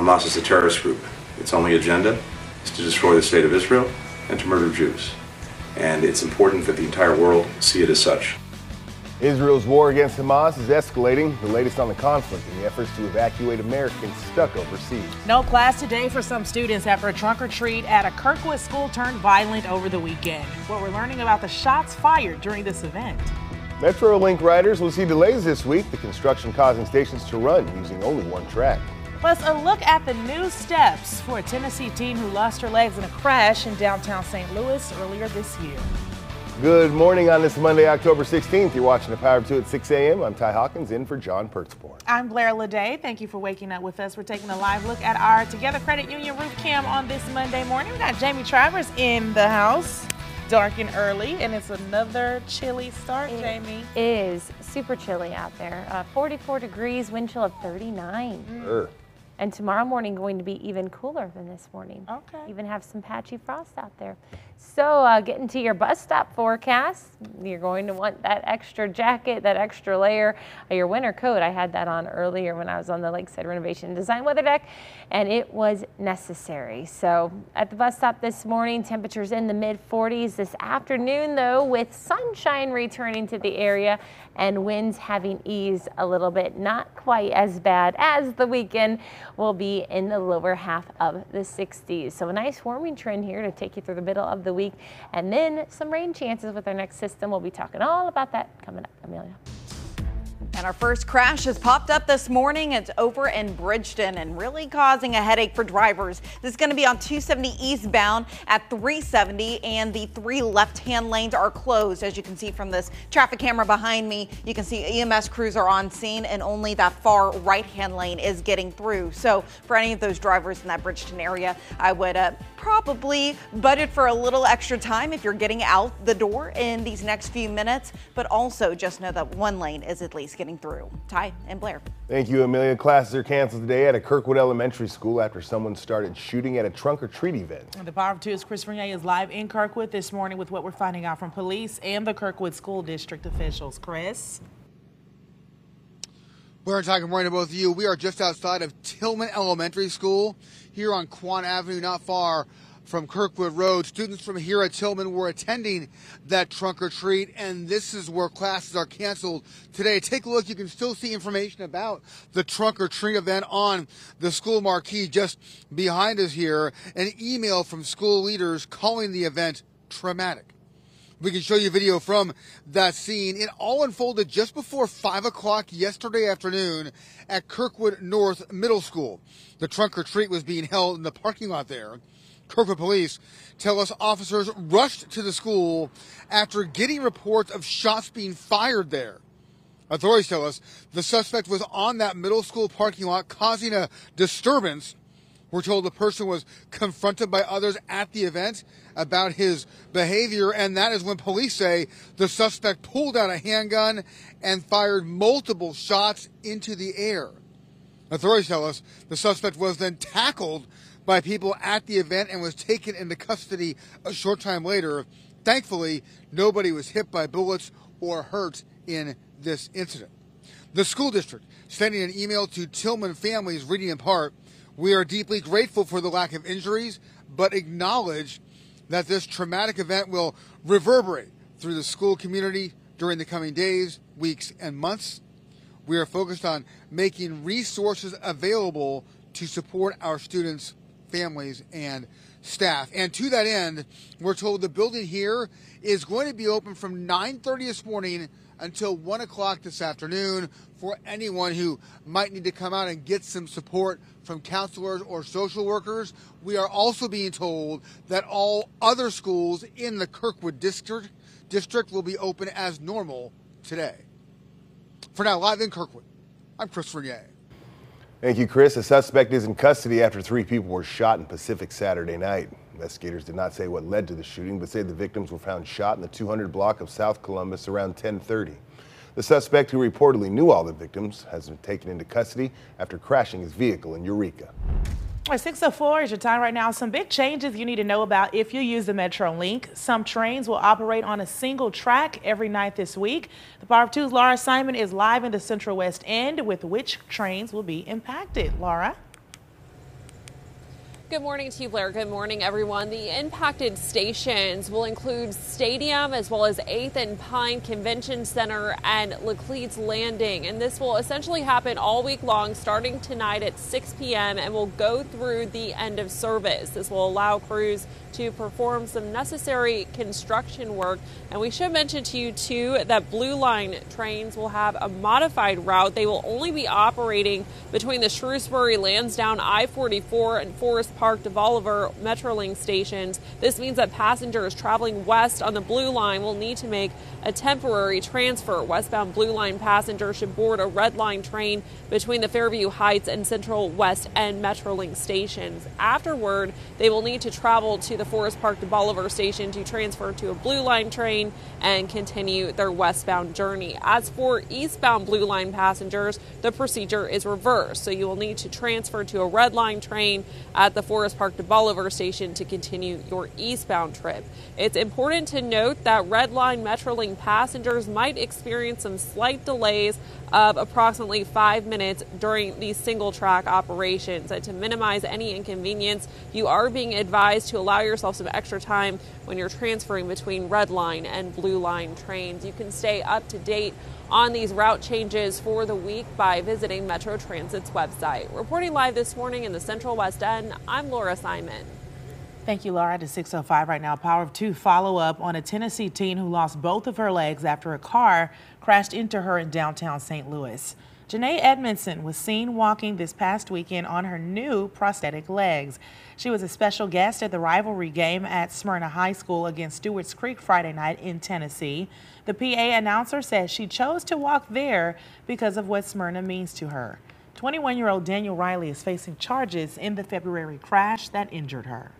Hamas is a terrorist group. Its only agenda is to destroy the state of Israel and to murder Jews. And it's important that the entire world see it as such. Israel's war against Hamas is escalating. The latest on the conflict and the efforts to evacuate Americans stuck overseas. No class today for some students after a trunk or treat at a Kirkwood school turned violent over the weekend. What we're learning about the shots fired during this event. Metrolink riders will see delays this week, the construction causing stations to run using only one track. Plus, a look at the new steps for a Tennessee teen who lost her legs in a crash in downtown St. Louis earlier this year. Good morning on this Monday, October 16th. You're watching the Power of 2 at 6 a.m. I'm Ty Hawkins in for John Pertzborn. I'm Blair Lede. Thank you for waking up with us. We're taking a live look at our Together Credit Union roof cam on this Monday morning. We got Jamie Travers in the house, dark and early, and it's another chilly start, It Jamie. is super chilly out there. Uh, 44 degrees, wind chill of 39. Er, And tomorrow morning going to be even cooler than this morning. Okay. Even have some patchy frost out there. So uh, getting to your bus stop forecast, you're going to want that extra jacket, that extra layer, uh, your winter coat. I had that on earlier when I was on the Lakeside Renovation and Design weather deck, and it was necessary. So at the bus stop this morning, temperatures in the mid 40s. This afternoon, though, with sunshine returning to the area and winds having eased a little bit, not quite as bad as the weekend will be in the lower half of the 60s. So a nice warming trend here to take you through the middle of the week. And then some rain chances with our next system. We'll be talking all about that coming up. Amelia. And our first crash has popped up this morning. It's over in Bridgeton and really causing a headache for drivers. This is going to be on 270 eastbound at 370, and the three left-hand lanes are closed. As you can see from this traffic camera behind me, you can see EMS crews are on scene, and only that far right-hand lane is getting through. So for any of those drivers in that Bridgeton area, I would uh, probably budget for a little extra time if you're getting out the door in these next few minutes, but also just know that one lane is at least getting through. Ty and Blair. Thank you, Amelia. Classes are canceled today at a Kirkwood Elementary School after someone started shooting at a trunk or treat event. And the Power of Two's Chris Regnier is live in Kirkwood this morning with what we're finding out from police and the Kirkwood School District officials. Chris? Ty, good morning to both of you. We are just outside of Tillman Elementary School here on Quan Avenue, not far from Kirkwood Road. Students from here at Tillman were attending that trunk or treat, and this is where classes are canceled today. Take a look. You can still see information about the trunk or treat event on the school marquee just behind us here. An email from school leaders calling the event traumatic. We can show you video from that scene. It all unfolded just before 5 o'clock yesterday afternoon at Kirkwood North Middle School. The trunk or treat was being held in the parking lot there. Kirkwood police tell us officers rushed to the school after getting reports of shots being fired there. Authorities tell us the suspect was on that middle school parking lot causing a disturbance. We're told the person was confronted by others at the event about his behavior, and that is when police say the suspect pulled out a handgun and fired multiple shots into the air. Authorities tell us the suspect was then tackled by people at the event and was taken into custody a short time later. Thankfully, nobody was hit by bullets or hurt in this incident. The school district sending an email to Tillman families reading in part, we are deeply grateful for the lack of injuries, but acknowledge that this traumatic event will reverberate through the school community during the coming days, weeks, and months. We are focused on making resources available to support our students, families, and staff. And to that end, we're told the building here is going to be open from 9:30 this morning until 1 o'clock this afternoon for anyone who might need to come out and get some support from counselors or social workers. We are also being told that all other schools in the Kirkwood district district will be open as normal today. For now, live in Kirkwood, I'm Chris Regnier. Thank you, Chris. A suspect is in custody after three people were shot in Pacific Saturday night. Investigators did not say what led to the shooting, but say the victims were found shot in the 200 block of South Columbus around 1030. The suspect, who reportedly knew all the victims, has been taken into custody after crashing his vehicle in Eureka. At 604 is your time right now. Some big changes you need to know about if you use the Metro Link. Some trains will operate on a single track every night this week. The Power of Two's Laura Simon is live in the Central West End with which trains will be impacted. Laura? Good morning to you, Blair. Good morning, everyone. The impacted stations will include Stadium as well as 8th and Pine Convention Center and Laclede's Landing. And this will essentially happen all week long, starting tonight at 6 p.m. and will go through the end of service. This will allow crews to perform some necessary construction work. And we should mention to you, too, that Blue Line trains will have a modified route. They will only be operating between the Shrewsbury, Lansdowne, I 44, and Forest Park DeBaliviere Metrolink stations. This means that passengers traveling west on the Blue Line will need to make a temporary transfer. Westbound Blue Line passengers should board a Red Line train between the Fairview Heights and Central West End Metrolink stations. Afterward, they will need to travel to the Forest Park DeBaliviere station to transfer to a Blue Line train and continue their westbound journey. As for eastbound Blue Line passengers, the procedure is reversed. So you will need to transfer to a Red Line train at the Forest Park DeBaliviere station to continue your eastbound trip. It's important to note that Red Line Metrolink passengers might experience some slight delays of approximately five minutes during these single track operations. And to minimize any inconvenience, you are being advised to allow yourself some extra time when you're transferring between Red Line and Blue Line trains. You can stay up to date on these route changes for the week by visiting Metro Transit's website. Reporting live this morning in the Central West End, Laura Simon. Thank you, Laura. To 605 right now. Power of Two follow up on a Tennessee teen who lost both of her legs after a car crashed into her in downtown St. Louis. Janae Edmondson was seen walking this past weekend on her new prosthetic legs. She was a special guest at the rivalry game at Smyrna High School against Stewart's Creek Friday night in Tennessee. The PA announcer says she chose to walk there because of what Smyrna means to her. 21 year old Daniel Riley is facing charges in the February crash that injured her.